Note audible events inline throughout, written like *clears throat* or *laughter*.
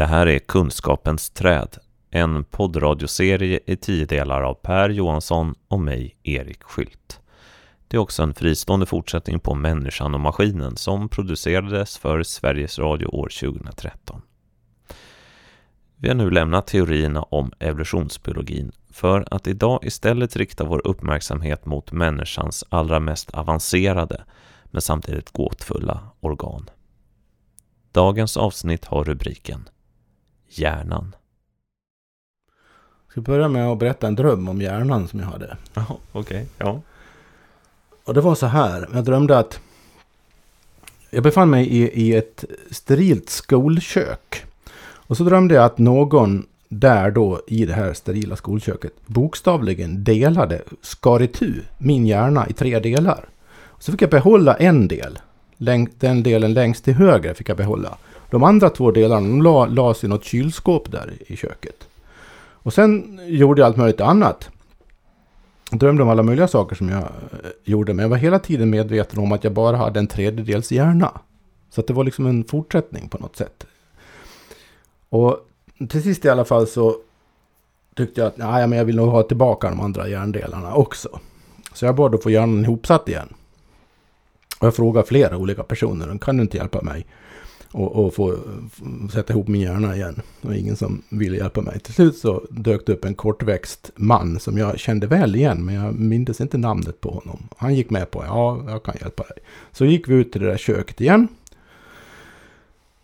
Det här är Kunskapens träd, en poddradioserie i tio delar av Per Johansson och mig, Erik Skylt. Det är också en fristående fortsättning på Människan och maskinen som producerades för Sveriges Radio år 2013. Vi har nu lämnat teorierna om evolutionsbiologin för att idag istället rikta vår uppmärksamhet mot människans allra mest avancerade men samtidigt gåtfulla organ. Dagens avsnitt har rubriken Hjärnan. Jag ska börja med att berätta en dröm om hjärnan som jag hade. Jaha, okej. Okay. Ja. Och det var så här. Jag drömde att jag befann mig i, i ett sterilt skolkök. Och så drömde jag att någon där då i det här sterila skolköket bokstavligen delade, skar itu min hjärna i tre delar. Så fick jag behålla en del. Den delen längst till höger fick jag behålla. De andra två delarna de la, lades i något kylskåp där i köket. Och sen gjorde jag allt möjligt annat. Jag drömde om alla möjliga saker som jag eh, gjorde. Men jag var hela tiden medveten om att jag bara hade en tredjedels hjärna. Så att det var liksom en fortsättning på något sätt. Och till sist i alla fall så tyckte jag att nej, men jag vill nog ha tillbaka de andra hjärndelarna också. Så jag bad att få hjärnan ihopsatt igen. Och jag frågade flera olika personer, kan du inte hjälpa mig? Och, och få sätta ihop min hjärna igen. Och ingen som ville hjälpa mig. Till slut så dök det upp en kortväxt man som jag kände väl igen. Men jag mindes inte namnet på honom. Han gick med på, ja, jag kan hjälpa dig. Så gick vi ut till det där köket igen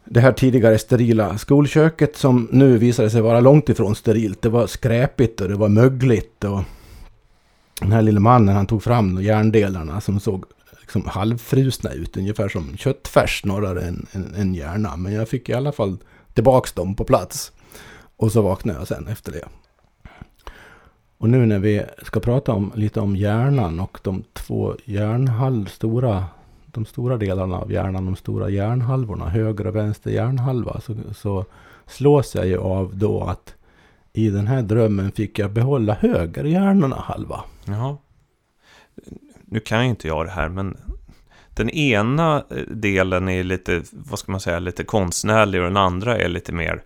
det här tidigare sterila skolköket som nu visade sig vara långt ifrån sterilt. Det var skräpigt och det var mögligt. Och den här lille mannen han tog fram järndelarna som såg liksom halvfrusna ut. Ungefär som köttfärs snarare än, än, än hjärna. Men jag fick i alla fall tillbaks dem på plats. Och så vaknade jag sen efter det. Och nu när vi ska prata om, lite om hjärnan och de två hjärnhalv, stora de stora delarna av hjärnan, de stora hjärnhalvorna, höger och vänster hjärnhalva, så, så slås jag ju av då att i den här drömmen fick jag behålla höger hjärnhalva. halva. Jaha. Nu kan ju inte jag det här, men den ena eh, delen är lite, vad ska man säga, lite konstnärlig och den andra är lite mer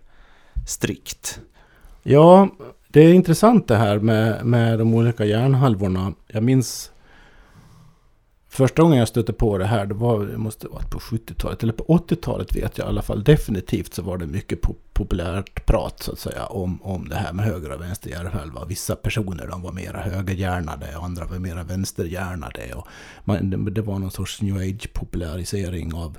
strikt. Ja, det är intressant det här med, med de olika hjärnhalvorna. Jag minns Första gången jag stötte på det här, det, var, det måste ha varit på 70-talet, eller på 80-talet vet jag i alla fall. Definitivt så var det mycket populärt prat så att säga om, om det här med höger och vänster hjärnhalva. Vissa personer de var mera högerhjärnade och andra var mera vänsterhjärnade. Och man, det, det var någon sorts new age-popularisering av,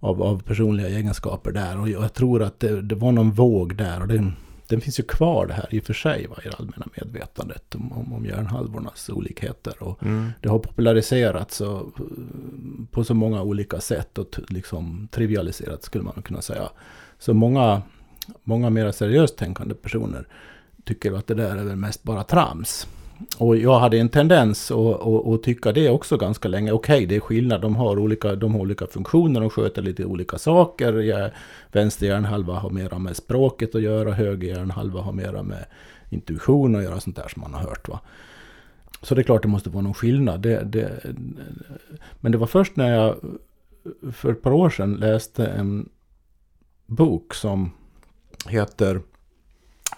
av, av personliga egenskaper där. Och jag tror att det, det var någon våg där. och det den finns ju kvar det här i och för sig va, i det allmänna medvetandet om, om, om hjärnhalvornas olikheter. Och mm. Det har populariserats och, på så många olika sätt och liksom trivialiserats skulle man kunna säga. Så många, många mer seriöst tänkande personer tycker att det där är väl mest bara trams. Och jag hade en tendens att, tycka det också ganska länge. Okej, okay, det är skillnad. De har, olika, de har olika funktioner, de sköter lite olika saker. Jag, vänster hjärnhalva har mera med språket att göra, höger hjärnhalva har mera med intuition att göra, sånt där som man har hört. Va? Så det är klart det måste vara någon skillnad. Det, det, men det var först när jag för ett par år sedan läste en bok som heter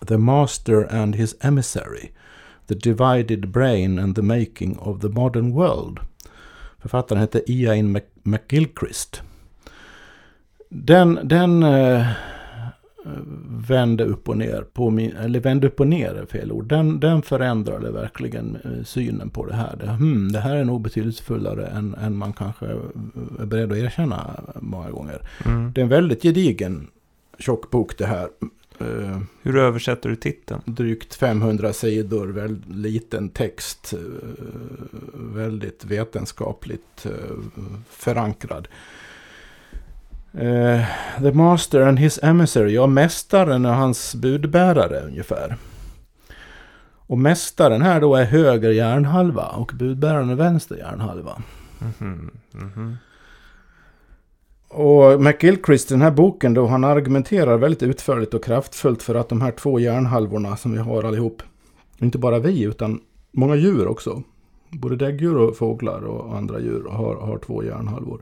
The Master and His Emissary. The Divided Brain and the Making of the Modern World. Författaren hette Ian McGilchrist. Den, den eh, vände upp och ner på min, eller vände upp och ner är fel ord. Den, den förändrade verkligen eh, synen på det här. Det, hmm, det här är nog betydelsefullare än, än man kanske är beredd att erkänna många gånger. Mm. Det är en väldigt gedigen tjock bok det här. Uh, Hur översätter du titeln? Drygt 500 sidor, väldigt liten text. Uh, väldigt vetenskapligt uh, förankrad. The Master and His Emissary, ja mästaren och hans budbärare ungefär. Och mästaren här då är höger hjärnhalva och budbäraren är vänster hjärnhalva. Mm -hmm. Mm -hmm. Och McGilchrist i den här boken då han argumenterar väldigt utförligt och kraftfullt för att de här två hjärnhalvorna som vi har allihop, inte bara vi utan många djur också, både däggdjur och fåglar och andra djur har, har två hjärnhalvor.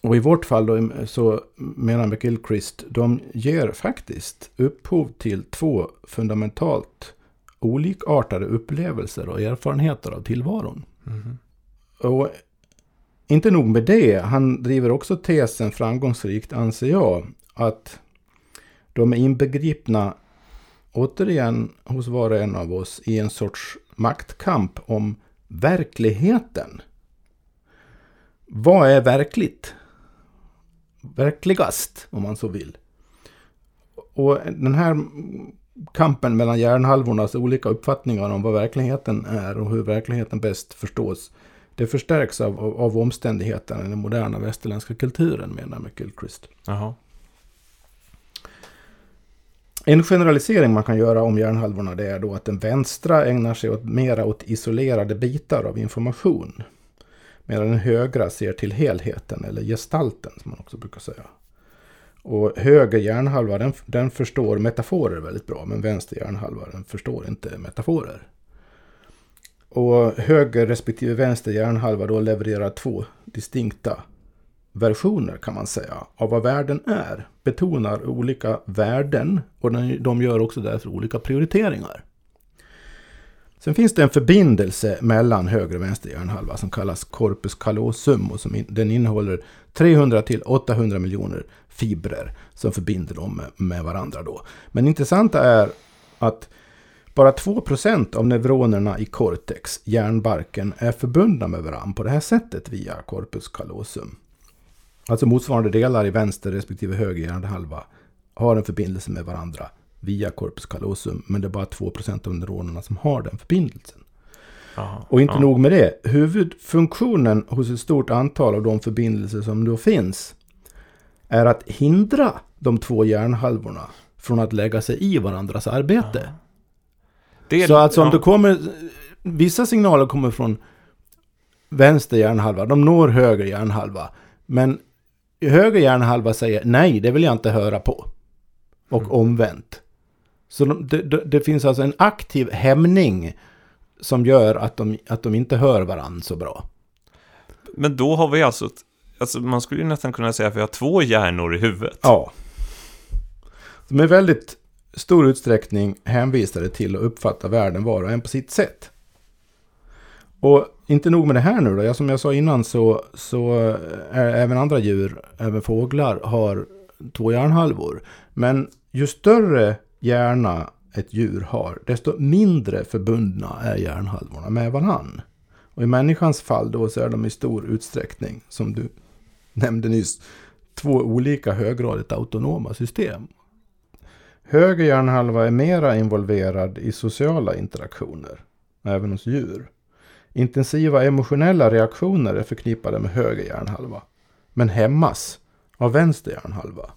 Och i vårt fall då, så menar McGilchrist, de ger faktiskt upphov till två fundamentalt olikartade upplevelser och erfarenheter av tillvaron. Mhm. Och inte nog med det, han driver också tesen framgångsrikt, anser jag, att de är inbegripna, återigen hos var och en av oss, i en sorts maktkamp om verkligheten. Vad är verkligt? Verkligast, om man så vill. Och den här kampen mellan hjärnhalvornas olika uppfattningar om vad verkligheten är och hur verkligheten bäst förstås, det förstärks av, av, av omständigheterna i den moderna västerländska kulturen, menar McGilchrist. Jaha. En generalisering man kan göra om hjärnhalvorna det är då att den vänstra ägnar sig åt mera åt isolerade bitar av information. Medan den högra ser till helheten eller gestalten som man också brukar säga. Och höger hjärnhalva den, den förstår metaforer väldigt bra men vänster hjärnhalva den förstår inte metaforer. Och höger respektive vänster hjärnhalva då levererar två distinkta versioner kan man säga av vad världen är. Betonar olika värden och de gör också därför olika prioriteringar. Sen finns det en förbindelse mellan höger och vänster hjärnhalva som kallas corpus callosum och som in, den innehåller 300 till 800 miljoner fibrer som förbinder dem med, med varandra då. Men intressanta är att bara 2% av neuronerna i cortex, hjärnbarken, är förbundna med varandra på det här sättet via corpus callosum. Alltså motsvarande delar i vänster respektive höger hjärnhalva har en förbindelse med varandra via corpus callosum. Men det är bara 2% av neuronerna som har den förbindelsen. Jaha. Och inte ja. nog med det. Huvudfunktionen hos ett stort antal av de förbindelser som då finns är att hindra de två hjärnhalvorna från att lägga sig i varandras arbete. Det Så alltså om ja. det kommer... Vissa signaler kommer från vänster hjärnhalva. De når höger hjärnhalva. Men höger hjärnhalva säger nej, det vill jag inte höra på. Och Mm. omvänt. Så de, det, det, finns alltså en aktiv hämning som gör att de, att de inte hör varandra så bra. Men då har vi alltså, alltså man skulle ju nästan kunna säga att vi har två hjärnor i huvudet. Ja. De är väldigt stor utsträckning hänvisade till att uppfatta världen var och en på sitt sätt. Och inte nog med det här nu då. Ja, som jag sa innan så, så eh, är även andra djur, även fåglar, har två hjärnhalvor. Men ju större hjärna ett djur har, desto mindre förbundna är hjärnhalvorna med varann. Och i människans fall då så är de i stor utsträckning, som du nämnde nyss, två olika höggradigt autonoma system. Höger hjärnhalva är mera involverad i sociala interaktioner, även hos djur. Intensiva emotionella reaktioner är förknippade med höger hjärnhalva, men hämmas av vänster hjärnhalva.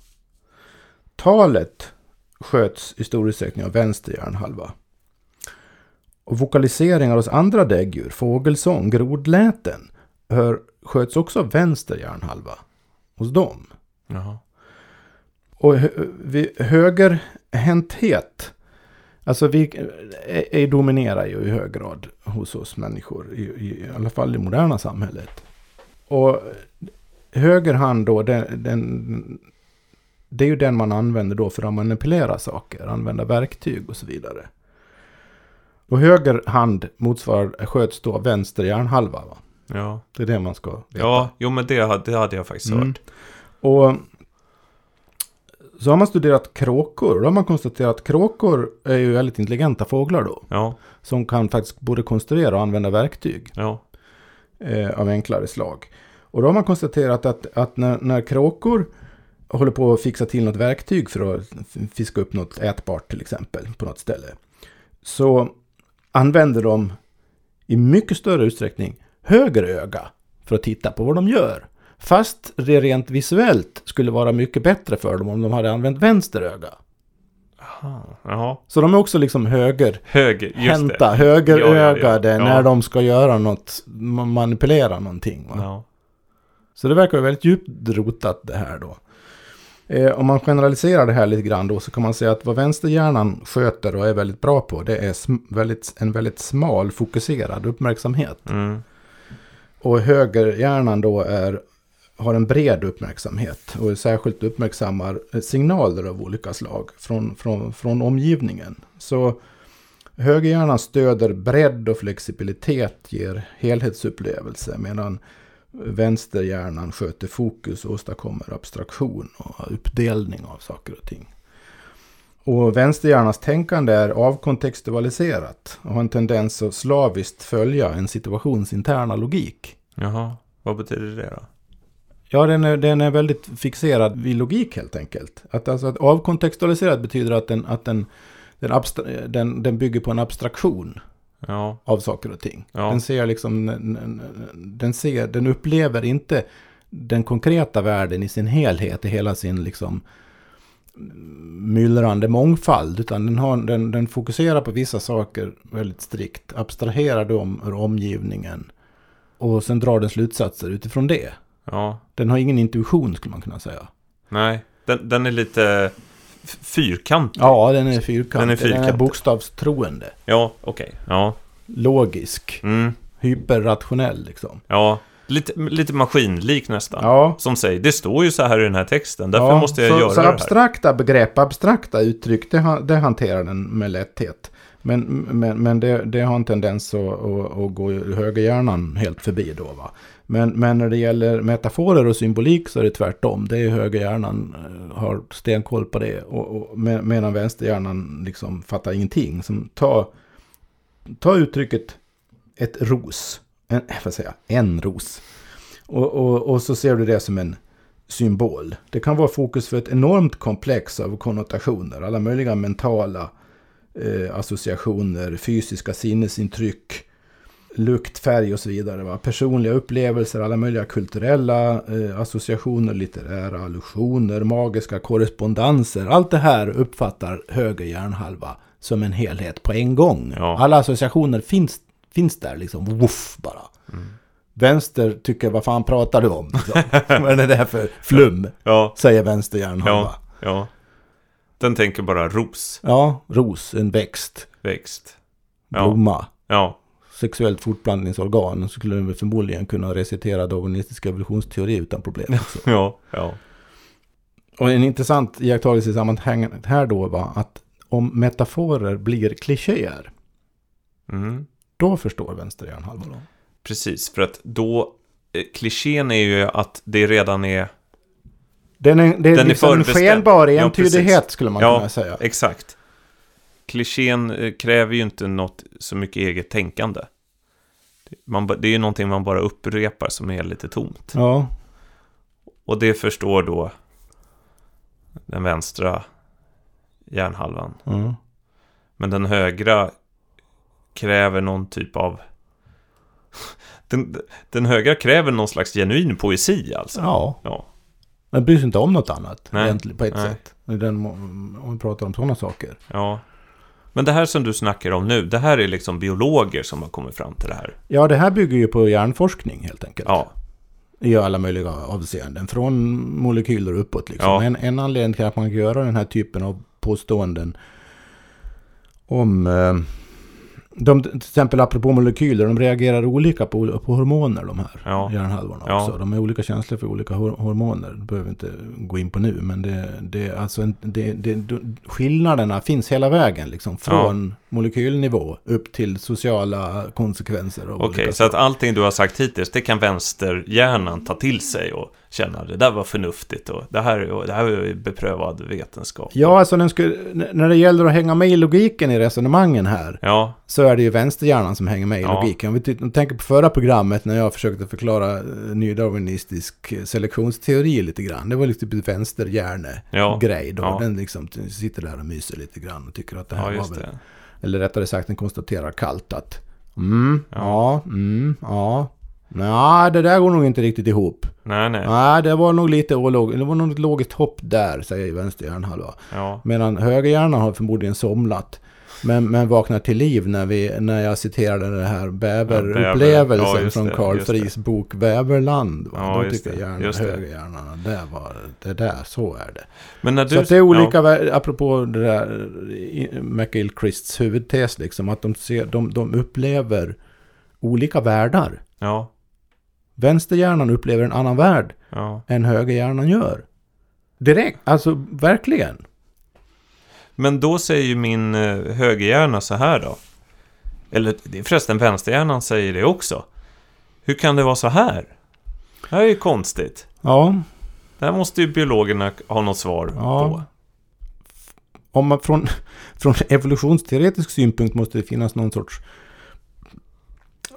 Talet sköts i stor utsträckning av vänster hjärnhalva. Och vokaliseringar hos andra däggdjur, fågelsång, grodläten, hör, sköts också av vänster hjärnhalva hos dem. Jaha. Och högerhänthet, alltså vi är, är dominerar ju i hög grad hos oss människor, i, i, i alla fall i moderna samhället. Och höger hand då, den, den, det är ju den man använder då för att manipulera saker, använda verktyg och så vidare. Och höger hand motsvarar, sköts då av vänster hjärnhalva. Va? Ja. Det är det man ska veta. Ja, jo men det, det hade jag faktiskt Mm. hört. Och så har man studerat kråkor. Då har man konstaterat att kråkor är ju väldigt intelligenta fåglar då. Ja, Som kan faktiskt både konstruera och använda verktyg ja. eh, av enklare slag. Och då har man konstaterat att, att när, när kråkor håller på att fixa till något verktyg för att fiska upp något ätbart till exempel på något ställe. Så använder de i mycket större utsträckning höger öga för att titta på vad de gör. Fast det rent visuellt skulle vara mycket bättre för dem om de hade använt vänster öga. Aha. Så de är också liksom höger Höger, just hämta, det. högerögade Ja, ja, ja. när Ja. de ska göra något, ma- manipulera någonting. Va? Ja. Så det verkar väldigt djupt rotat det här då. Eh, om man generaliserar det här lite grann då så kan man säga att vad vänsterhjärnan sköter och är väldigt bra på det är väldigt, en väldigt smal fokuserad uppmärksamhet. Mm. Och högerhjärnan då är har en bred uppmärksamhet och särskilt uppmärksammar eh, signaler av olika slag från, från, från omgivningen. Så högerhjärnan stöder bredd och flexibilitet, ger helhetsupplevelse medan vänsterhjärnan sköter fokus och åstadkommer abstraktion och uppdelning av saker och ting. Och vänsterhjärnans tänkande är avkontextualiserat och har en tendens att slaviskt följa en situations interna logik. Jaha, vad betyder det då? Ja, den är, den är väldigt fixerad vid logik helt enkelt. Att, alltså, att avkontextualiserad betyder att den, att den, den, abstra- den, den bygger på en abstraktion Ja, av saker och ting. Ja. Den ser liksom, den, ser, den upplever inte den konkreta världen i sin helhet, i hela sin liksom myllrande mångfald, utan den, har, den, den fokuserar på vissa saker väldigt strikt, abstraherar dem ur omgivningen och sen drar den slutsatser utifrån det. Ja, Den har ingen intuition skulle man kunna säga. nej. Den, den är lite fyrkantig. Ja, den är fyrkantig. Den är Den är fyrkantig. bokstavstroende. Ja, okej. Ja. Logisk. Mm. Hyperrationell liksom. Ja, lite, lite maskinlik nästan. Ja. Som säger, det står ju så här i den här texten, därför Ja, måste jag så, göra så det här. abstrakta begrepp, abstrakta uttryck, det, det hanterar den med lätthet. Men, men, men det, det har en tendens att, att, att gå högerhjärnan helt förbi då. Va? Men, men när det gäller metaforer och symbolik så är det tvärtom. Det är högerhjärnan eh, har stenkoll på det. Och, och, med- medan vänsterhjärnan liksom fattar ingenting. Som ta, ta uttrycket ett ros. En, eh, vad säger jag? En ros. Och, och, och så ser du det som en symbol. Det kan vara fokus för ett enormt komplex av konnotationer. Alla möjliga mentala eh, associationer, fysiska sinnesintryck, lukt, färg och så vidare. Va? Personliga upplevelser, alla möjliga kulturella eh, associationer, litterära allusioner, magiska korrespondenser. Allt det här uppfattar höger hjärnhalva som en helhet på en gång. Ja. Alla associationer finns, finns där liksom, woof bara. Vänster tycker, vad fan pratar du om? Liksom. *laughs* vad är det här för flum? Ja, Säger vänster hjärnhalva. ja, ja. Den tänker bara ros, Ja, ros, en växt, växt. Blomma, ja, sexuellt fortplantningsorgan. Så skulle den förmodligen kunna recitera darwinistisk evolutionsteori utan problem. också. ja, ja. Och en intressant iakttagelse i sammanhanget här då var att om metaforer blir klichéer, Mm. då förstår vänster hjärnhalva dem. Precis, för att då, eh, klichén är ju att det redan är, Den är, det är, Den är liksom en förbestämd. skenbar Ja, entydighet precis. skulle man Ja. kunna säga. exakt. Klichén eh, kräver ju inte något så mycket eget tänkande. Man, det är ju någonting man bara upprepar som är lite tomt. Ja, Och det förstår då den vänstra hjärnhalvan. ja. Men den högra kräver någon typ av... *laughs* Den, den högra kräver någon slags genuin poesi alltså. ja. Ja, Den bryr sig inte om något annat Nej. egentligen på ett Nej. sätt. Den, om vi pratar om sådana saker. ja. Men det här som du snackar om nu, det här är liksom biologer som har kommit fram till det här. Ja, det här bygger ju på hjärnforskning helt enkelt. Ja, I alla möjliga avseenden. Från molekyler uppåt liksom. Ja. En, en anledning till att man kan göra den här typen av påståenden om... Eh, de, till exempel apropå molekyler, de reagerar olika på, på hormoner de här Ja. hjärnhalvorna Ja. också. De är olika känsliga för olika hor hormoner. Det behöver vi inte gå in på nu. Men det, det, alltså en, det, det, skillnaderna finns hela vägen. Liksom, från molekylnivå upp till sociala konsekvenser. okej. olika så att allting du har sagt hittills, det kan vänsterhjärnan ta till sig och känna det där var förnuftigt och det här, är- det här är beprövad vetenskap. Ja, alltså skulle, när det gäller att hänga med i logiken i resonemangen här. Ja, Så är det ju vänsterhjärnan som hänger med i Ja. logiken. Om vi tänker på förra programmet när jag försökte förklara eh, nydarwinistisk eh, selektionsteori lite grann. Det var lite typ vänsterhjärne-grej Ja. då. Ja. Den liksom sitter där och myser lite grann och tycker att det här ja var väl... det. Eller rättare sagt, den konstaterar kallt att mm, ja, mm, ja. Nej, det där går nog inte riktigt ihop. Nej, nej. Nej, det var nog lite olog- det var nog ett logiskt hopp där, säger vänster hjärnhalva. Ja, Medan högerhjärnan har förmodligen somnat. Men, men vaknar till liv när, vi, när jag citerade det här bäverupplevelsen Ja, just från det, Carl. Fries bok Bäverland. Va? Ja, Då tycker hjärnan, högerhjärnan, det var det där, så är det. men när du... så att det är olika, vär- apropå det där i- McGill-Christs huvudtes, liksom, att de, ser, de, de upplever olika världar. Ja, Vänsterhjärnan upplever en annan värld Ja. än högerhjärnan gör. Direkt, alltså verkligen. Men då säger ju min eh, högerhjärna så här då. Eller det är förresten vänsterhjärnan säger det också. Hur kan det vara så här? Det här är ju konstigt. Ja, Det här måste ju biologerna ha något svar Ja. på. om man från, *laughs* från evolutionsteoretisk synpunkt måste det finnas någon sorts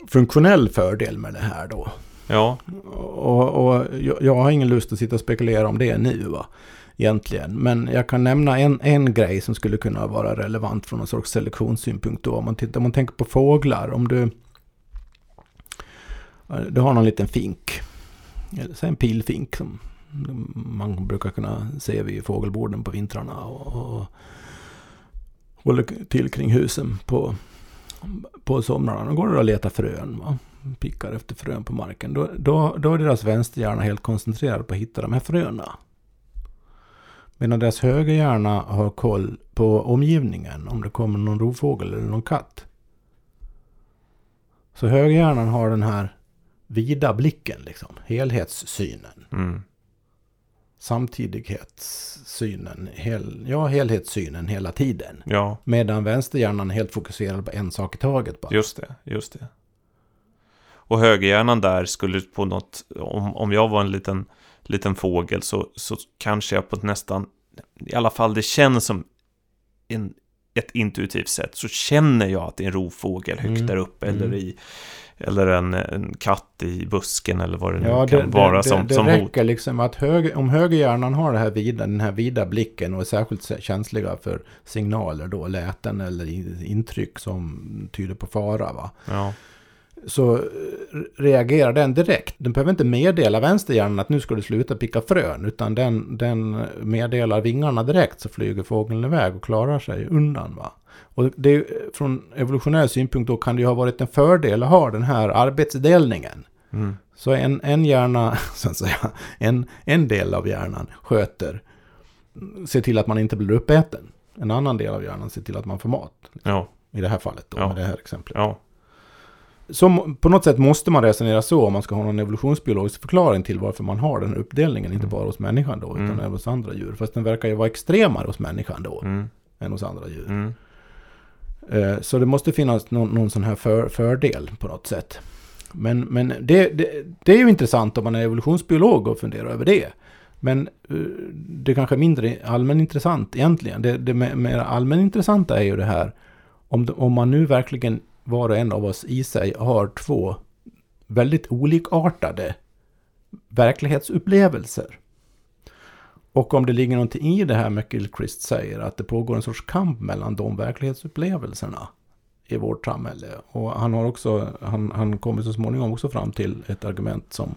funktionell fördel med det här då. Ja, Och, och jag, jag har ingen lust att sitta och spekulera om det nu va. Egentligen. Men jag kan nämna en, en grej som skulle kunna vara relevant från en sorts selektionssynpunkt då. Om man, tittar, om man tänker på fåglar. Om du, du har någon liten fink. Eller säg en pilfink som man brukar kunna se vid fågelborden på vintrarna. Och, och håller till kring husen på, på somrarna. Då går det och letar frön. Va? Pickar efter frön på marken. Då, då, då är deras vänsterhjärna helt koncentrerad på att hitta de här fröna. Medan deras högerhjärna har koll på omgivningen. Om det kommer någon rovfågel eller någon katt. Så högerhjärnan har den här vida blicken, liksom. Helhetssynen. mm. Samtidighetssynen. Hel, ja, helhetssynen hela tiden. ja, Medan vänsterhjärnan är helt fokuserad på en sak i taget bara. just det, just det. Och högerhjärnan där skulle på något, om, om jag var en liten, liten fågel så, så kanske jag på ett nästan, i alla fall det känns som en, ett intuitivt sätt, så känner jag att det är en rovfågel högt Mm, där uppe eller mm. i eller en, en katt i busken eller vad det nu Ja, kan det, vara det, som, det, det som hot. räcker liksom att höger, om högerhjärnan har det här vida, den här vida blicken och är särskilt känsliga för signaler då, läten eller intryck som tyder på fara. Va? Ja, Så eh, reagerar den direkt. Den behöver inte meddela vänsterhjärnan att nu ska du sluta picka frön, utan den, den meddelar vingarna direkt så flyger fågeln iväg och klarar sig undan. Va? Och det, från evolutionär synpunkt då kan det ju ha varit en fördel att ha den här arbetsdelningen. mm. Så en, en hjärna, *laughs* så att säga, en, en del av hjärnan sköter, ser till att man inte blir uppäten. En annan del av hjärnan ser till att man får mat. ja, I det här fallet då, Ja. med det här exemplet. ja, Så på något sätt måste man resonera så om man ska ha någon evolutionsbiologisk förklaring till varför man har den här uppdelningen. Inte bara hos människan då, utan Mm. även hos andra djur. Fast den verkar ju vara extremare hos människan då, mm, än hos andra djur. mm. Eh, Så det måste finnas någon, någon sån här för, fördel på något sätt. Men, men det, det, det är ju intressant om man är evolutionsbiolog och funderar över det. Men eh, det är kanske mindre allmänintressant egentligen. Det, det mer allmänintressanta är ju det här. Om, om man nu verkligen var och en av oss i sig har två väldigt olikartade verklighetsupplevelser. Och om det ligger någonting i det här McGilchrist säger, att det pågår en sorts kamp mellan de verklighetsupplevelserna i vårt samhälle. Och han har också, han, han kommer så småningom också fram till ett argument som,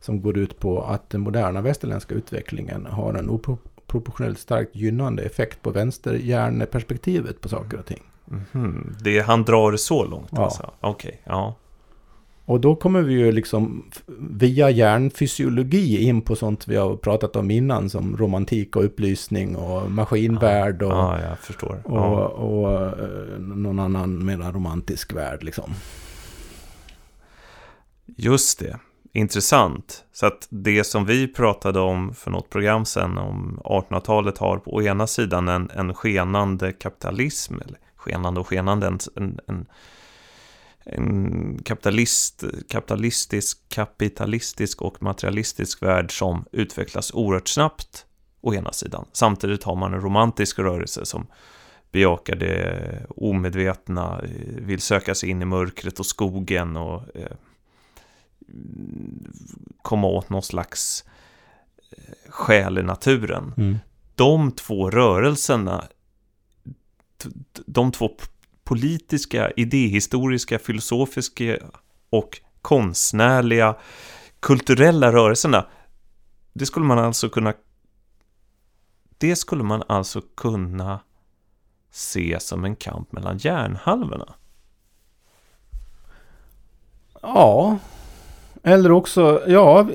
som går ut på att den moderna västerländska utvecklingen har en oproportionellt starkt gynnande effekt på vänsterhjärneperspektivet på saker och ting. Mhm. Det, han drar så långt Ja. alltså? Okej, ja. Och då kommer vi ju liksom via hjärnfysiologi in på sånt vi har pratat om innan som romantik och upplysning och maskinvärld och, Ja, jag förstår. och, Ja. och eh, någon annan mera romantisk värld liksom. Just det, intressant. Så att det som vi pratade om för något program sen om 1800-talet har på ena sidan en, en skenande kapitalism, skenande och skenande, en, en, en, kapitalist, kapitalistisk, kapitalistisk och materialistisk värld som utvecklas oerhört snabbt å ena sidan. Samtidigt har man en romantisk rörelse som bejakar det omedvetna, vill söka sig in i mörkret och skogen och eh, komma åt någon slags eh, själ i naturen. De två rörelserna, de två politiska, idéhistoriska, filosofiska och konstnärliga, kulturella rörelserna, det skulle man alltså kunna det skulle man alltså kunna se som en kamp mellan hjärnhalvorna. Ja. Eller också, ja,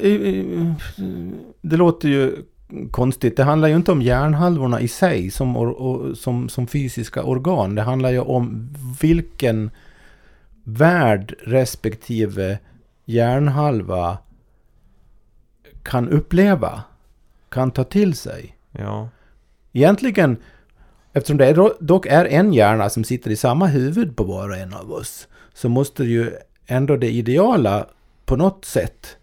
det låter ju konstigt. Det handlar ju inte om hjärnhalvorna i sig som, or, or, som, som fysiska organ. Det handlar ju om vilken värld respektive hjärnhalva kan uppleva, kan ta till sig. Ja. Egentligen, eftersom det dock är en hjärna som sitter i samma huvud på var och en av oss, så måste ju ändå det ideala på något sätt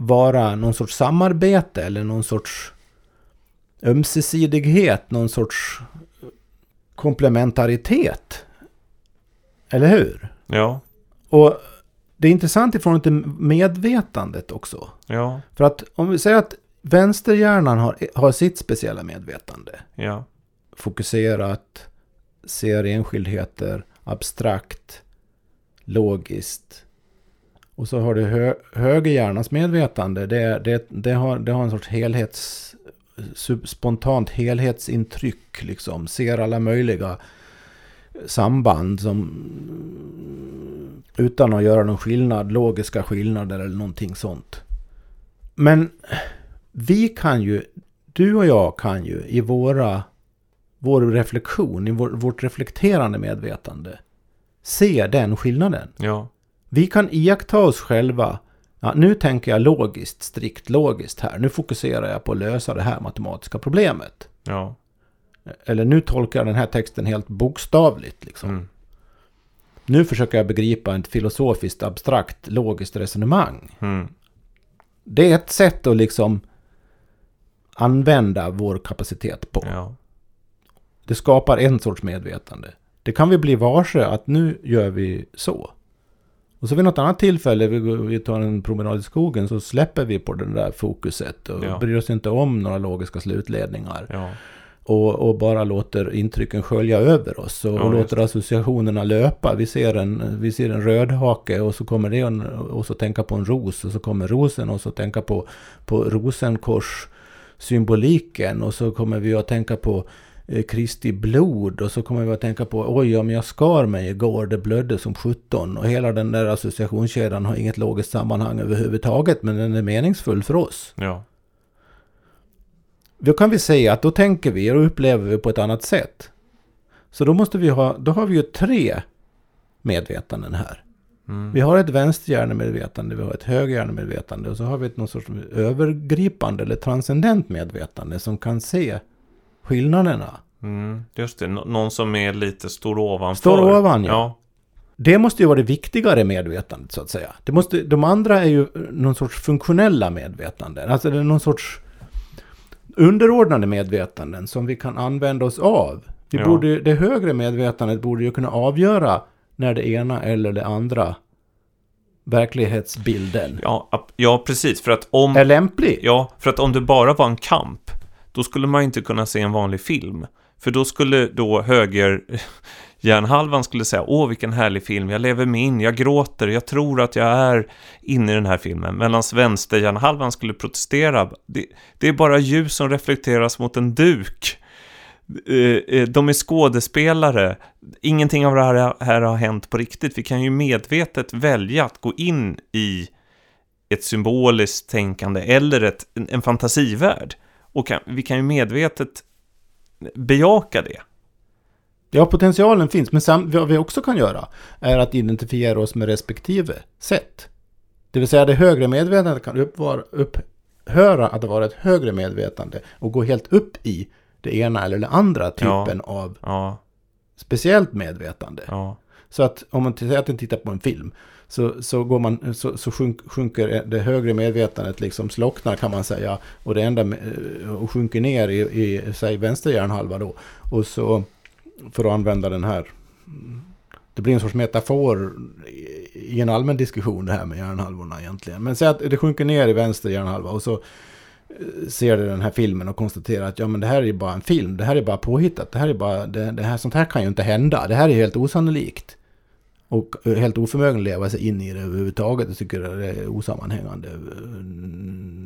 vara någon sorts samarbete eller någon sorts ömsesidighet, någon sorts komplementaritet. Eller hur? Ja. Och det är intressant ifrån till medvetandet också. Ja. För att om vi säger att vänsterhjärnan har, har sitt speciella medvetande. Ja. Fokuserat, ser enskildheter, abstrakt, logiskt. Och så har du hö, högerhjärnans medvetande. Det, det, det, har, det har en sorts helhets... Spontant helhetsintryck liksom. Ser alla möjliga samband som utan att göra någon skillnad, logiska skillnader eller någonting sånt. Men vi kan ju, du och jag kan ju i våra, vår reflektion, i vår, vårt reflekterande medvetande se den skillnaden. Ja. Vi kan iaktta oss själva. Ja, nu tänker jag logiskt, strikt logiskt här. Nu fokuserar jag på att lösa det här matematiska problemet. Ja. Eller nu tolkar jag den här texten helt bokstavligt. Liksom. Mm. Nu försöker jag begripa ett filosofiskt, abstrakt, logiskt resonemang. Mm. Det är ett sätt att liksom använda vår kapacitet på. Ja. Det skapar en sorts medvetande. Det kan vi bli varse att nu gör vi så. Och så vid något annat tillfälle, vi, vi tar en promenad i skogen, så släpper vi på det där fokuset och Ja. bryr oss inte om några logiska slutledningar. Ja. Och, och bara låter intrycken skölja över oss och, Ja, och låter associationerna löpa. Vi ser en, vi ser en rödhake och så kommer det en, och så tänka på en ros och så kommer rosen och så tänka på, på rosenkors symboliken och så kommer vi att tänka på Kristi blod och så kommer vi att tänka på oj om jag skar mig igår det blödde som 17 och hela den där associationskedjan har inget logiskt sammanhang överhuvudtaget men den är meningsfull för oss. Ja. Då kan vi säga att då tänker vi och upplever vi på ett annat sätt. Så då måste vi ha, då har vi ju tre medvetanden här. Mm. Vi har ett vänsterhjärnemedvetande, vi har ett högerhjärnemedvetande och så har vi ett någon sorts övergripande eller transcendent medvetande som kan se skillnaderna. Mm. Just det, Nå- någon som är lite stor ovanför. Står ovan, ja. ja. Det måste ju vara det viktigare medvetandet så att säga. Det måste, de andra är ju någon sorts funktionella medvetanden. Alltså det är någon sorts underordnade medvetanden som vi kan använda oss av. Vi Ja. borde, det högre medvetandet borde ju kunna avgöra när det ena eller det andra verklighetsbilden Ja, ja, precis. För att om... är lämplig. Ja, för att om det bara var en kamp, då skulle man inte kunna se en vanlig film. För då skulle då höger *laughs* hjärnhalvan skulle säga åh vilken härlig film, jag lever mig in, jag gråter, jag tror att jag är inne i den här filmen. Medan vänsterhjärnhalvan skulle protestera, det, det är bara ljus som reflekteras mot en duk. Eh, eh, de är skådespelare, ingenting av det här, här har hänt på riktigt. Vi kan ju medvetet välja att gå in i ett symboliskt tänkande eller ett, en, en fantasivärld. Och kan, vi kan ju medvetet bejaka det. Ja, potentialen finns. Men sam- vad vi också kan göra är att identifiera oss med respektive sätt. Det vill säga det högre medvetandet kan uppvara, upphöra att vara ett högre medvetande och gå helt upp i det ena eller det andra typen av Ja, speciellt medvetande. ja, Så att om man säger att man tittar på en film så, så, går man, så, så sjunk, sjunker det högre medvetandet liksom slocknar kan man säga. Och det enda eh, och sjunker ner i, i säg vänster hjärnhalva då. Och så för att använda den här. Det blir en sorts metafor i- en allmän diskussion det här med hjärnhalvorna egentligen. Men säg att det sjunker ner i vänster hjärnhalva och så eh, ser du den här filmen och konstaterar att ja men det här är ju bara en film. Det här är bara påhittat. Det här är bara, det, det här, sånt här kan ju inte hända. Det här är helt osannolikt. Och eh, helt oförmögen att leva sig in i det överhuvudtaget. Jag tycker det är osammanhängande. Eh,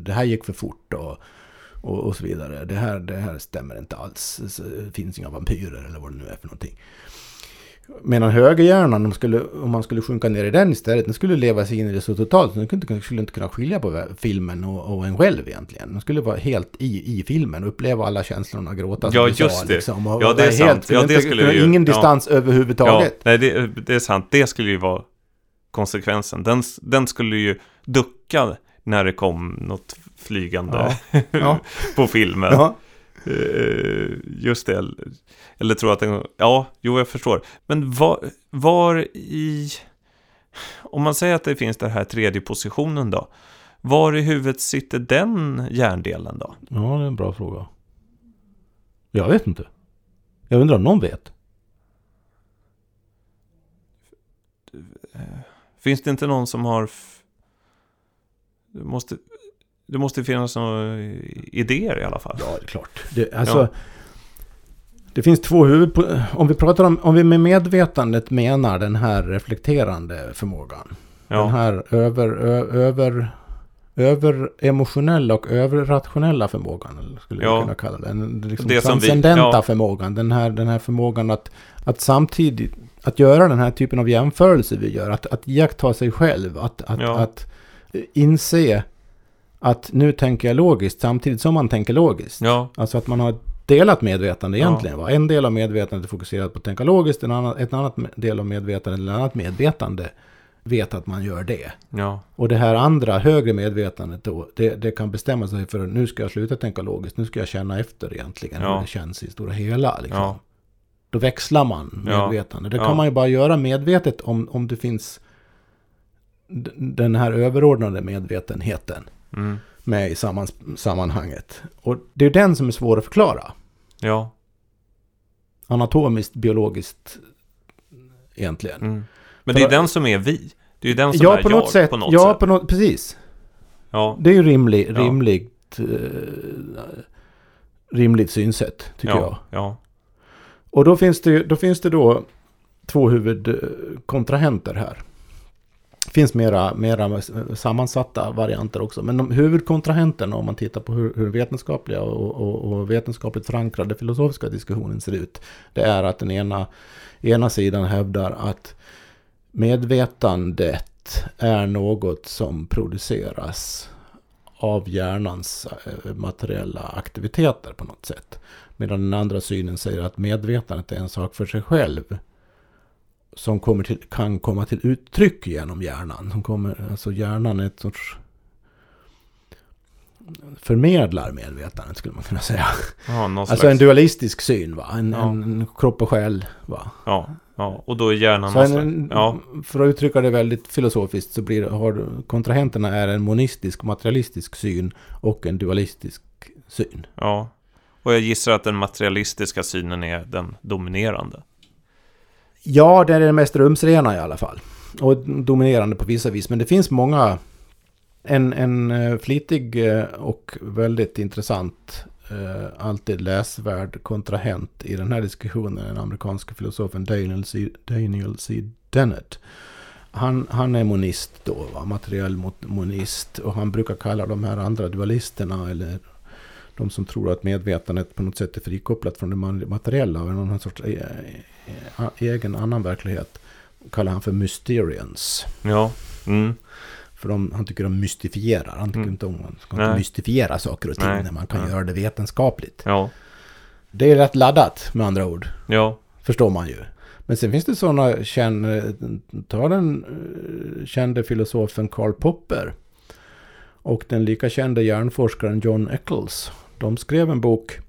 det här gick för fort och, och, och så vidare. Det här, det här stämmer inte alls. Det finns inga vampyrer eller vad det nu är för någonting. Medan högerhjärnan, om, skulle, om man skulle sjunka ner i den istället, den skulle leva sig in i det så totalt. Den skulle inte, skulle inte kunna skilja på filmen och, och en själv egentligen. Den skulle vara helt i, i filmen, uppleva alla känslorna, gråta Ja, du sa, just det. Liksom, och Ja, det är vara sant. Helt, Ja, det inte- skulle kunna- ju- Ingen ja. distans ja överhuvudtaget. nej, det, det är sant. Det skulle ju vara konsekvensen. Den, den skulle ju ducka när det kom något flygande Ja. *laughs* Ja. på filmen. Eh, just det. Eller tror att den... Ja, jo, jag förstår. Men var, var i... Om man säger att det finns den här tredje positionen då. Var i huvudet sitter den hjärndelen då? ja, det är en bra fråga. Jag vet inte. Jag undrar om någon vet. Finns det inte någon som har... Det måste, det måste finnas några idéer i alla fall. Ja, det är klart. Det, alltså, Ja. det finns två huvud... Om vi pratar om... Om vi med medvetandet menar den här reflekterande förmågan. Den Ja, här över, ö, över, över emotionella och överrationella förmågan. Skulle Ja. jag kunna kalla den. Liksom Det som vi- transcendenta ja. förmågan. Den här, den här förmågan att, att samtidigt att göra den här typen av jämförelse vi gör. Att, att iaktta sig själv. Att, att, Ja. att inse att nu tänker jag logiskt samtidigt som man tänker logiskt. ja, Alltså att man har delat medvetande Ja. egentligen. Va? En del av medvetandet är fokuserat på att tänka logiskt. En annan, ett annat del av medvetandet, eller annat medvetande, vet att man gör det. ja, Och det här andra, högre medvetandet då, det, det kan bestämma sig för att nu ska jag sluta tänka logiskt. Nu ska jag känna efter egentligen Ja. hur det känns i stora hela. Liksom. Ja. Då växlar man Ja. medvetande. Det Ja. kan man ju bara göra medvetet om, om det finns den här överordnade medvetenheten mm, med i sammans, sammanhanget. Och det är den som är svår att förklara. ja, Anatomiskt, biologiskt egentligen. mm. Men det är För- den som är vi. Det är ju den som Ja, är på jag något sätt. på något ja, sätt. på något, precis. Ja, Det är ju rimlig, Ja. rimligt, eh, rimligt synsätt, tycker jag. ja, ja, Och då finns det, då finns det då två huvudkontrahenter här. Det finns mera, mera sammansatta varianter också. Men de huvudkontrahenterna om man tittar på hur, hur vetenskapliga och, och, och vetenskapligt förankrade filosofiska diskussionen ser ut. Det är att den ena, ena sidan hävdar att medvetandet är något som produceras av hjärnans eh, materiella aktiviteter på något sätt. Medan den andra synen säger att medvetandet är en sak för sig själv. Som kommer till, kan komma till uttryck genom hjärnan. Som kommer, alltså hjärnan är ett sorts förmedlar medvetandet skulle man kunna säga. ja Alltså slags... en dualistisk syn va? En, Ja. en kropp och själ va? Ja, ja, och då är hjärnan Så en, slags... Ja, För att uttrycka det väldigt filosofiskt så blir, har kontrahenterna är en monistisk materialistisk syn och en dualistisk syn. ja. Och jag gissar att den materialistiska synen är den dominerande. Ja, det är det mest rumsrena i alla fall. Och dominerande på vissa vis. Men det finns många... En, en eh, flitig eh, och väldigt intressant, eh, alltid läsvärd kontrahent i den här diskussionen, den amerikanska filosofen Daniel C. Daniel C. Dennett. Han, han är monist då, va? materiell monist. Och han brukar kalla de här andra dualisterna, eller de som tror att medvetandet på något sätt är frikopplat från det materiella av någon sorts egen annan verklighet. Kallar han för mysterians. Ja, mm. För de, han tycker de mystifierar. Han tycker Mm. inte om man ska Nej. inte mystifiera saker och ting Nej. när man kan Nej. göra det vetenskapligt. ja, Det är rätt laddat med andra ord. ja, Förstår man ju. Men sen finns det sådana kända, ta den eh, kände filosofen Karl Popper och den lika kände hjärnforskaren John Eccles. De skrev en bok eh,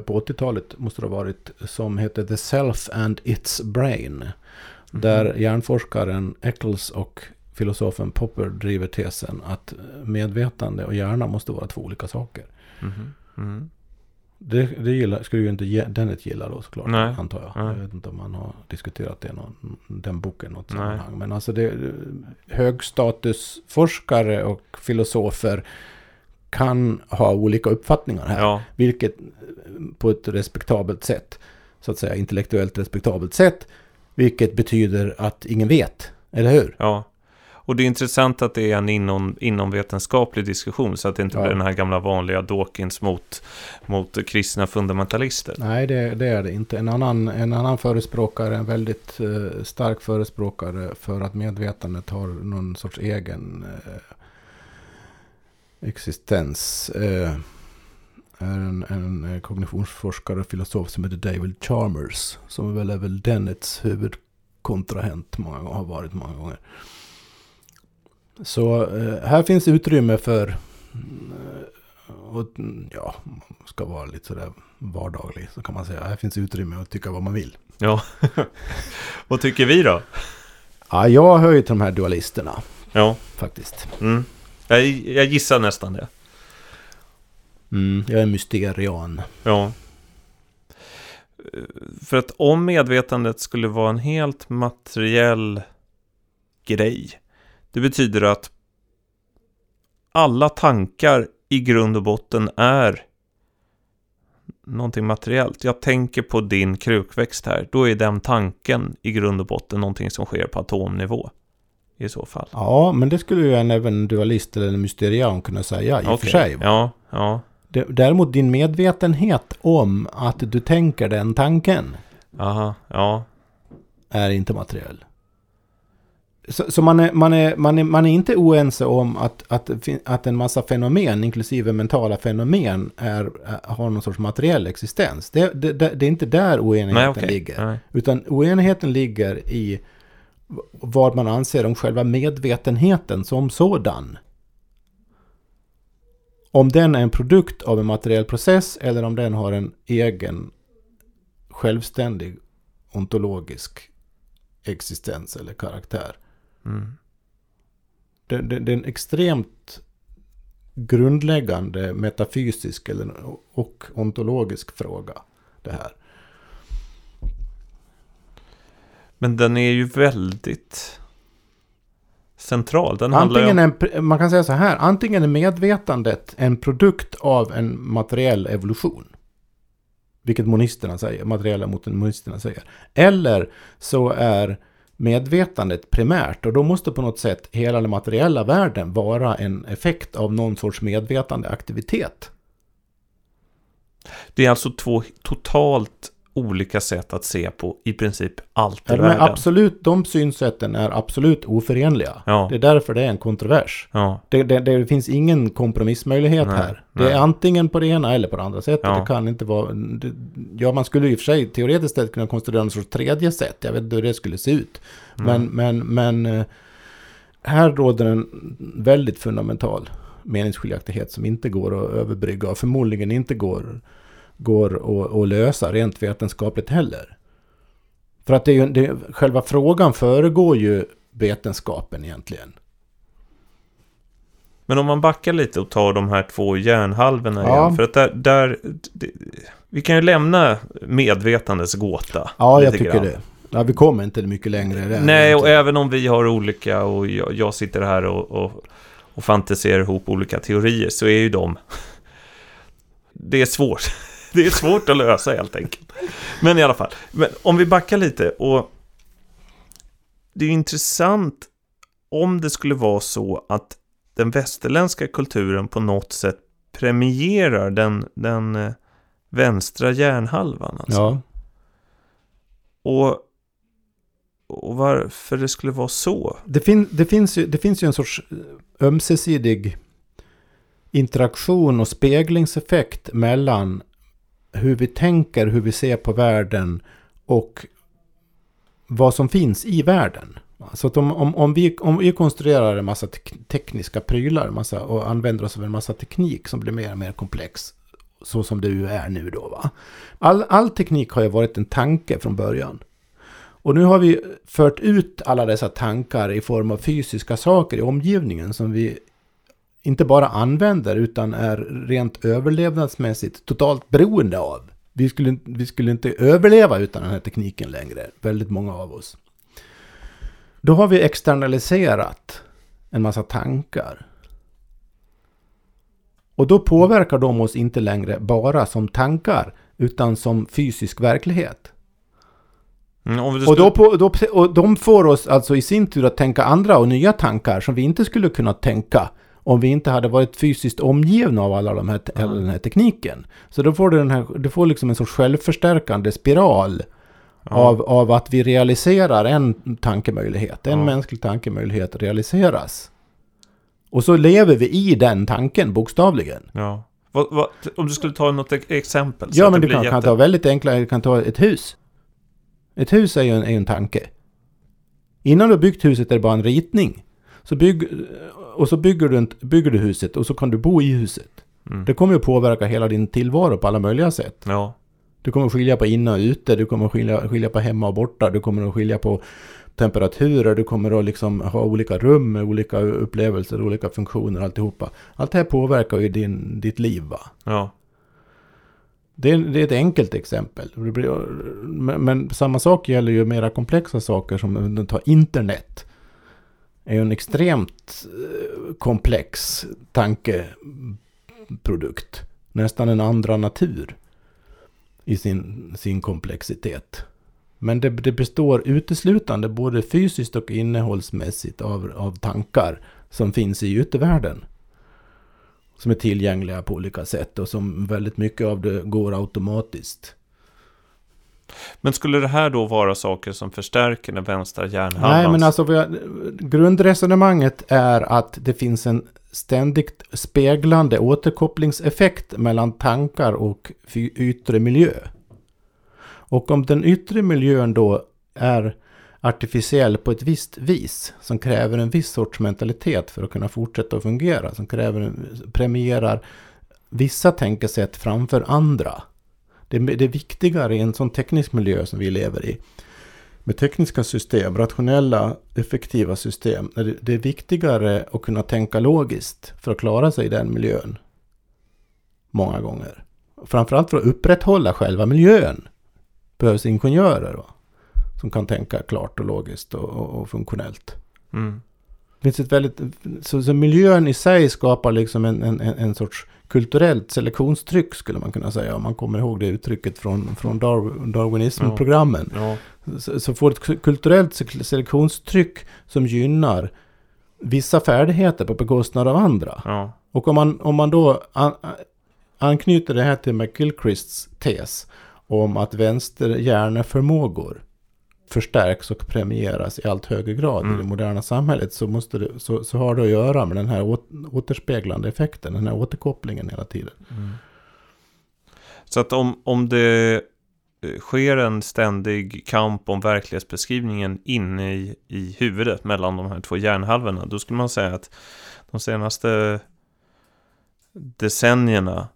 på 80-talet, måste det ha varit, som heter The Self and Its Brain. Där hjärnforskaren Eccles och filosofen Popper driver tesen att medvetande och hjärna måste vara två olika saker. Mhm. Mm. Det, det gillar, skulle ju inte Dennett gilla då såklart, Nej. antar jag. Nej. Jag vet inte om man har diskuterat det någon, den boken i något Nej. sammanhang. Men alltså det, högstatusforskare och filosofer kan ha olika uppfattningar här. Ja, Vilket på ett respektabelt sätt, så att säga intellektuellt respektabelt sätt. Vilket betyder att ingen vet, eller hur? ja. Och det är intressant att det är en inom, inomvetenskaplig diskussion så att det inte Ja. blir den här gamla vanliga Dawkins mot, mot kristna fundamentalister. Nej, det, det är det inte. En annan, en annan förespråkare, en väldigt eh, stark förespråkare för att medvetandet har någon sorts egen eh, existens. Eh, är en, en eh, kognitionsforskare och filosof som heter David Chalmers. Som väl är väl Dennets huvudkontrahent många gånger, har varit många gånger. Så eh, här finns utrymme för, eh, och, ja, ska vara lite sådär vardaglig så kan man säga, här finns utrymme att tycka vad man vill. Ja. *laughs* Vad tycker vi då? Ja, jag hör ju till de här dualisterna Ja. faktiskt. Mm. Jag, jag gissar nästan det. Mm, jag är mysterian. Ja. För att om medvetandet skulle vara en helt materiell grej. Det betyder att alla tankar i grund och botten är någonting materiellt. Jag tänker på din krukväxt här. Då är den tanken i grund och botten någonting som sker på atomnivå. I så fall. Ja, men det skulle ju en, även en dualist eller en mysterian kunna säga i och för sig. Ja, ja. Däremot din medvetenhet om att du tänker den tanken Aha, ja. är inte materiell. Så, så man, är, man, är, man, är, man är inte oense om att, att, att en massa fenomen, inklusive mentala fenomen, är, är- har någon sorts materiell existens. Det, det, det, är inte där oenigheten Nej, okej. ligger. Nej. Utan oenigheten ligger i vad man anser om själva medvetenheten som sådan. Om den är en produkt av en materiell process eller om den har en egen självständig ontologisk existens eller karaktär. Mm. Det, det, det är en extremt grundläggande metafysisk eller, och ontologisk fråga. Det här. Men den är ju väldigt central. Den Antingen om... en, man kan säga så här, antingen är medvetandet en produkt av en materiell evolution. Vilket monisterna säger, materiella mot monisterna säger. Eller så är medvetandet primärt och då måste på något sätt hela den materiella världen vara en effekt av någon sorts medvetande aktivitet. Det är alltså två totalt olika sätt att se på i princip allt i Ja, de, världen. är absolut, de synsätten är absolut oförenliga. Ja. Det är därför det är en kontrovers. Ja, Det, det, det finns ingen kompromissmöjlighet Nej, här. Det nej. är antingen på det ena eller på det andra sättet. Det kan inte vara... Det, ja, man skulle i och för sig teoretiskt sett kunna konstruera något sorts tredje sätt. Jag vet inte hur det skulle se ut. Men, Mm. men, men eh, här råder en väldigt fundamental meningsskiljaktighet som inte går att överbrygga och förmodligen inte går, går att, att lösa rent vetenskapligt heller. För att det är ju, det, själva frågan föregår ju vetenskapen egentligen. Men om man backar lite och tar de här två hjärnhalvorna Ja. igen. För att där, där det, vi kan ju lämna medvetandets gåta. Ja, jag tycker grann. det. Ja, vi kommer inte mycket längre där. Nej, och även om vi har olika och jag, jag sitter här och, och, och fantiserar ihop olika teorier så är ju de... *laughs* Det är svårt. *laughs* Det är svårt att lösa helt enkelt. Men i alla fall, men om vi backar lite och... Det är ju intressant om det skulle vara så att den västerländska kulturen på något sätt premierar den, den eh, vänstra hjärnhalvan. Alltså. Ja. Och, och varför det skulle vara så? Det, fin, det, finns ju, det finns ju en sorts eh, ömsesidig interaktion och speglingseffekt mellan hur vi tänker, hur vi ser på världen och vad som finns i världen. Så att om, om, om, vi, om vi konstruerar en massa tek, tekniska prylar massa, och använder oss av en massa teknik som blir mer och mer komplex, så som det ju är nu då. Va? All, all teknik har ju varit en tanke från början. Och nu har vi fört ut alla dessa tankar i form av fysiska saker i omgivningen som vi inte bara använder utan är rent överlevnadsmässigt totalt beroende av. Vi skulle, vi skulle inte överleva utan den här tekniken längre, väldigt många av oss. Då har vi externaliserat en massa tankar. Och då påverkar de oss inte längre bara som tankar utan som fysisk verklighet. Mm, Och, då på, då, och de får oss alltså i sin tur att tänka andra och nya tankar som vi inte skulle kunna tänka om vi inte hade varit fysiskt omgivna av alla de här, Mm. all den här tekniken. Så då får du, den här, du får liksom en sorts självförstärkande spiral Ja. av, av att vi realiserar en tankemöjlighet. En Ja. mänsklig tankemöjlighet realiseras. Och så lever vi i den tanken bokstavligen. Ja. Vad, vad, om du skulle ta något ex- exempel? Ja, men du kan, kan jätte- ta väldigt enkla, du kan ta ett hus. Ett hus är ju en, är en tanke. Innan du har byggt huset är det bara en ritning. Så bygg, och så bygger du, en, bygger du huset och så kan du bo i huset. Mm. Det kommer ju påverka hela din tillvaro på alla möjliga sätt. Ja. Du kommer skilja på inne och ute, du kommer skilja, skilja på hemma och borta, du kommer att skilja på temperaturer, du kommer att liksom ha olika rum med olika upplevelser, olika funktioner, alltihopa. Allt det här påverkar ju din, ditt liv va. Ja. Det är, det är ett enkelt exempel. Blir- Men, men samma sak gäller ju mera komplexa saker som tar internet är ju en extremt eh, komplex tankeprodukt. Nästan en andra natur i sin, sin komplexitet. Men det, det består uteslutande både fysiskt och innehållsmässigt av, av tankar som finns i yttervärlden. Som är tillgängliga på olika sätt och som väldigt mycket av det går automatiskt. Men skulle det här då vara saker som förstärker den vänstra hjärnhalvan? Nej, men alltså har, grundresonemanget är att det finns en ständigt speglande återkopplingseffekt mellan tankar och yttre miljö. Och om den yttre miljön då är artificiell på ett visst vis, som kräver en viss sorts mentalitet för att kunna fortsätta att fungera, som kräver, premierar vissa tänkesätt framför andra. Det, är- det är viktigare i en sån teknisk miljö som vi lever i med tekniska system, rationella, effektiva system, är det, det är viktigare att kunna tänka logiskt för att klara sig i den miljön. Många gånger. Framförallt för att upprätthålla själva miljön behövs ingenjörer va? som kan tänka klart och logiskt och, och, och funktionellt. Mm. Finns ett väldigt, så, så miljön i sig skapar liksom en, en, en sorts kulturellt selektionstryck skulle man kunna säga. Om man kommer ihåg det uttrycket från, från Darw- Darwinismprogrammen. Ja. så, så får ett kulturellt se- selektionstryck som gynnar vissa färdigheter på bekostnad av andra. Ja. Och om man, om man då an, anknyter det här till McGilchrists tes om att vänsterhjärneförmågor förstärks och premieras i allt högre grad i Mm. det moderna samhället så, måste det, så, så har det att göra med den här åt, återspeglande effekten, den här återkopplingen hela tiden. Mm. Så att om, om det eh, sker en ständig kamp om verklighetsbeskrivningen inne i, i huvudet mellan de här två hjärnhalvorna, då skulle man säga att de senaste decennierna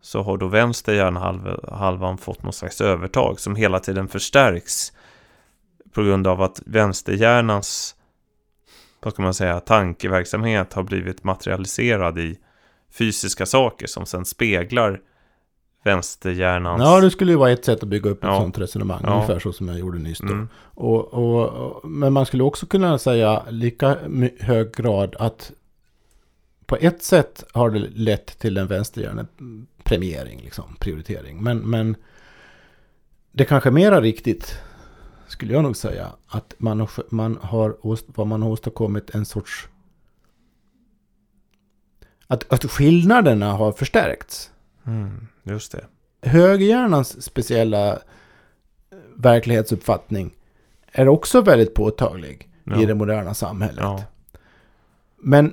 så har då vänster hjärnhalvan fått någon slags övertag som hela tiden förstärks på grund av att vänsterhjärnans vad ska man säga, tankeverksamhet har blivit materialiserad i fysiska saker som sen speglar vänsterhjärnans... Ja, det skulle ju vara ett sätt att bygga upp ett Ja. sånt resonemang. Ja. Ungefär så som jag gjorde nyss då. Mm. Och, och, och, men man skulle också kunna säga lika hög grad att på ett sätt har det lett till en vänsterhjärnepremiering, liksom, prioritering. Men, men det kanske är mera riktigt, skulle jag nog säga, att man har, man har, vad man har åstadkommit en sorts... Att, att skillnaderna har förstärkts Mm, just det. högerhjärnans speciella eh, verklighetsuppfattning är också väldigt påtaglig Ja. i det moderna samhället. Ja. Men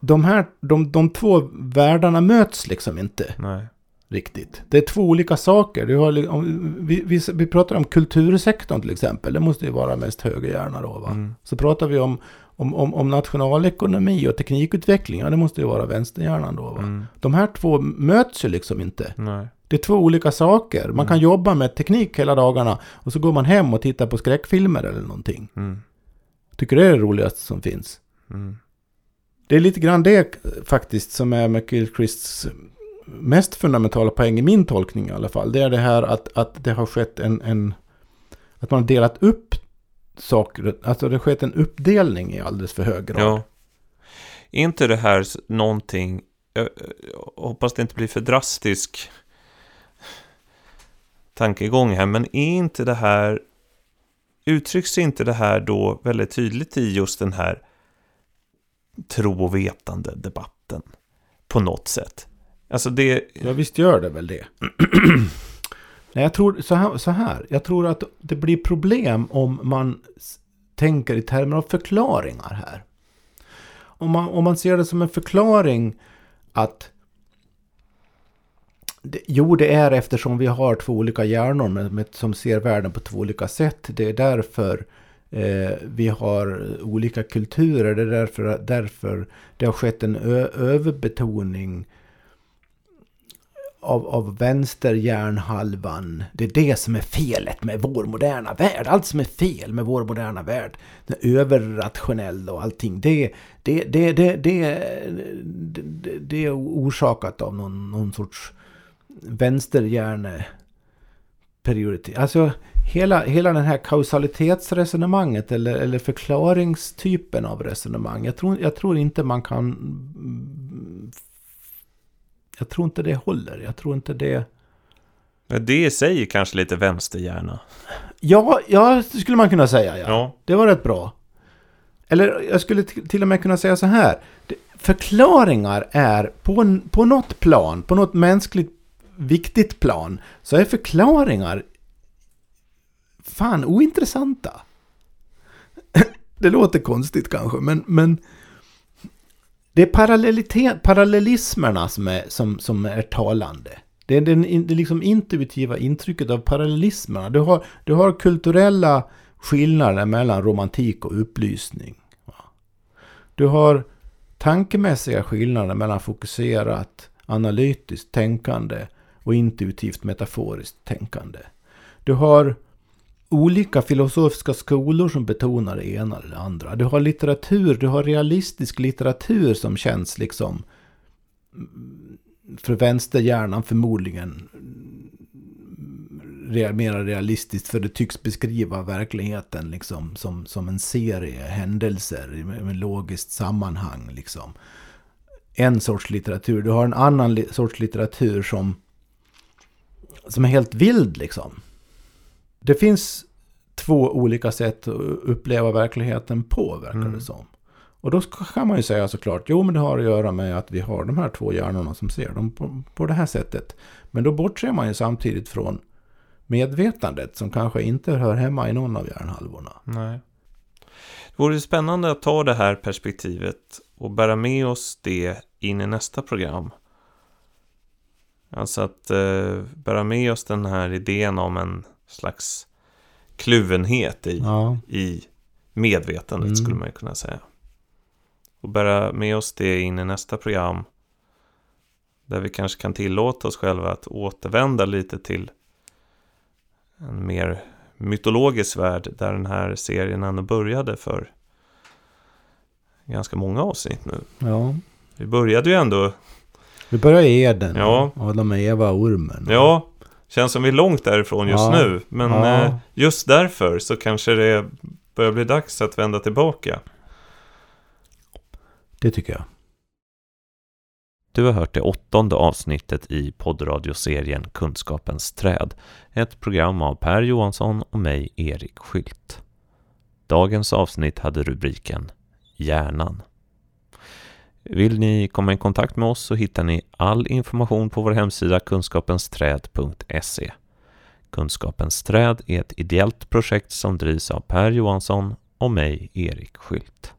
de här, de, de två världarna möts liksom inte Nej. Riktigt. Det är två olika saker. Du har, om, vi, vi, vi pratar om kultursektorn till exempel. Det måste ju vara mest högerhjärna då va? Mm. Så pratar vi om, om, om, om nationalekonomi och teknikutveckling. Ja, det måste ju vara vänsterhjärnan då va? Mm. De här två möts ju liksom inte. Nej. Det är två olika saker. Man Mm. kan jobba med teknik hela dagarna och så går man hem och tittar på skräckfilmer eller någonting. Mm. Tycker det är det roligaste som finns. Mm. Det är lite grann det faktiskt som är McGilchrists mest fundamentala poäng i min tolkning i alla fall. Det är det här att, att det har skett en, en... Att man har delat upp saker. Alltså det har skett en uppdelning i alldeles för hög grad. Ja. Är inte det här någonting, jag, jag hoppas det inte blir för drastisk tankegång här, men är inte det här, uttrycks inte det här då väldigt tydligt i just den här tro och vetande debatten på något sätt? Alltså det, Ja, visst gör det väl det. *clears throat* Nej, jag tror så här, så här. Jag tror att det blir problem om man tänker i termer av förklaringar här. Om man, om man ser det som en förklaring att jo, det är eftersom vi har två olika hjärnor med, med, som ser världen på två olika sätt. Det är därför Eh, vi har olika kulturer. Det är därför, därför det har skett en ö- överbetoning av, av vänsterhjärnhalvan. Det är det som är felet med vår moderna värld. Allt som är fel med vår moderna värld. Den överrationella överrationell och allting. Det, det, det, det, det, det, det är orsakat av någon, någon sorts vänsterhjärne. Alltså hela, hela den här kausalitetsresonemanget eller, eller förklaringstypen av resonemang. Jag tror, jag tror inte man kan... Jag tror inte det håller. Jag tror inte det... Det i sig är kanske lite vänsterhjärna. Ja, ja, det skulle man kunna säga. Ja. Ja. Det var rätt bra. Eller jag skulle till och med kunna säga så här. Förklaringar är på, en- på något plan, på något mänskligt viktigt plan, så är förklaringar fan ointressanta. *clears throat* Det låter konstigt kanske, men, men det är parallellismerna som är, som, som är talande. Det är den, det liksom intuitiva intrycket av parallellismerna. Du har, du har kulturella skillnader mellan romantik och upplysning. Du har tankemässiga skillnader mellan fokuserat analytiskt tänkande och intuitivt metaforiskt tänkande. Du har olika filosofiska skolor som betonar det ena eller det andra. Du har litteratur, du har realistisk litteratur som känns liksom för vänsterhjärnan förmodligen Mer realistiskt för det tycks beskriva verkligheten liksom som, som en serie händelser med, med logiskt sammanhang liksom. En sorts litteratur. Du har en annan li- sorts litteratur som som är helt vild liksom. Det finns två olika sätt att uppleva verkligheten på, verkar Mm. det som. Och då kan man ju säga såklart, jo men det har att göra med att vi har de här två hjärnorna som ser dem på, på det här sättet. Men då bortser man ju samtidigt från medvetandet som kanske inte hör hemma i någon av hjärnhalvorna. Nej. Det vore spännande att ta det här perspektivet och bära med oss det in i nästa program. Alltså att eh, bära med oss den här idén om en slags kluvenhet i, Ja, i medvetandet Mm. skulle man ju kunna säga. Och bära med oss det in i nästa program. Där vi kanske kan tillåta oss själva att återvända lite till en mer mytologisk värld där den här serien ändå började för ganska många avsnitt nu. ja. Vi började ju ändå, Vi börjar i Eden. Ja. Adam och Eva ormen. ja, känns som vi är långt därifrån just Ja. nu. Men Ja. eh, just därför så kanske det börjar bli dags att vända tillbaka. Det tycker jag. Du har hört det åttonde avsnittet i poddradioserien Kunskapens träd. Ett program av Per Johansson och mig, Erik Skylt. Dagens avsnitt hade rubriken Hjärnan. Vill ni komma i kontakt med oss så hittar ni all information på vår hemsida kunskapensträd.se. Kunskapens träd är ett ideellt projekt som drivs av Per Johansson och mig, Erik Skylt.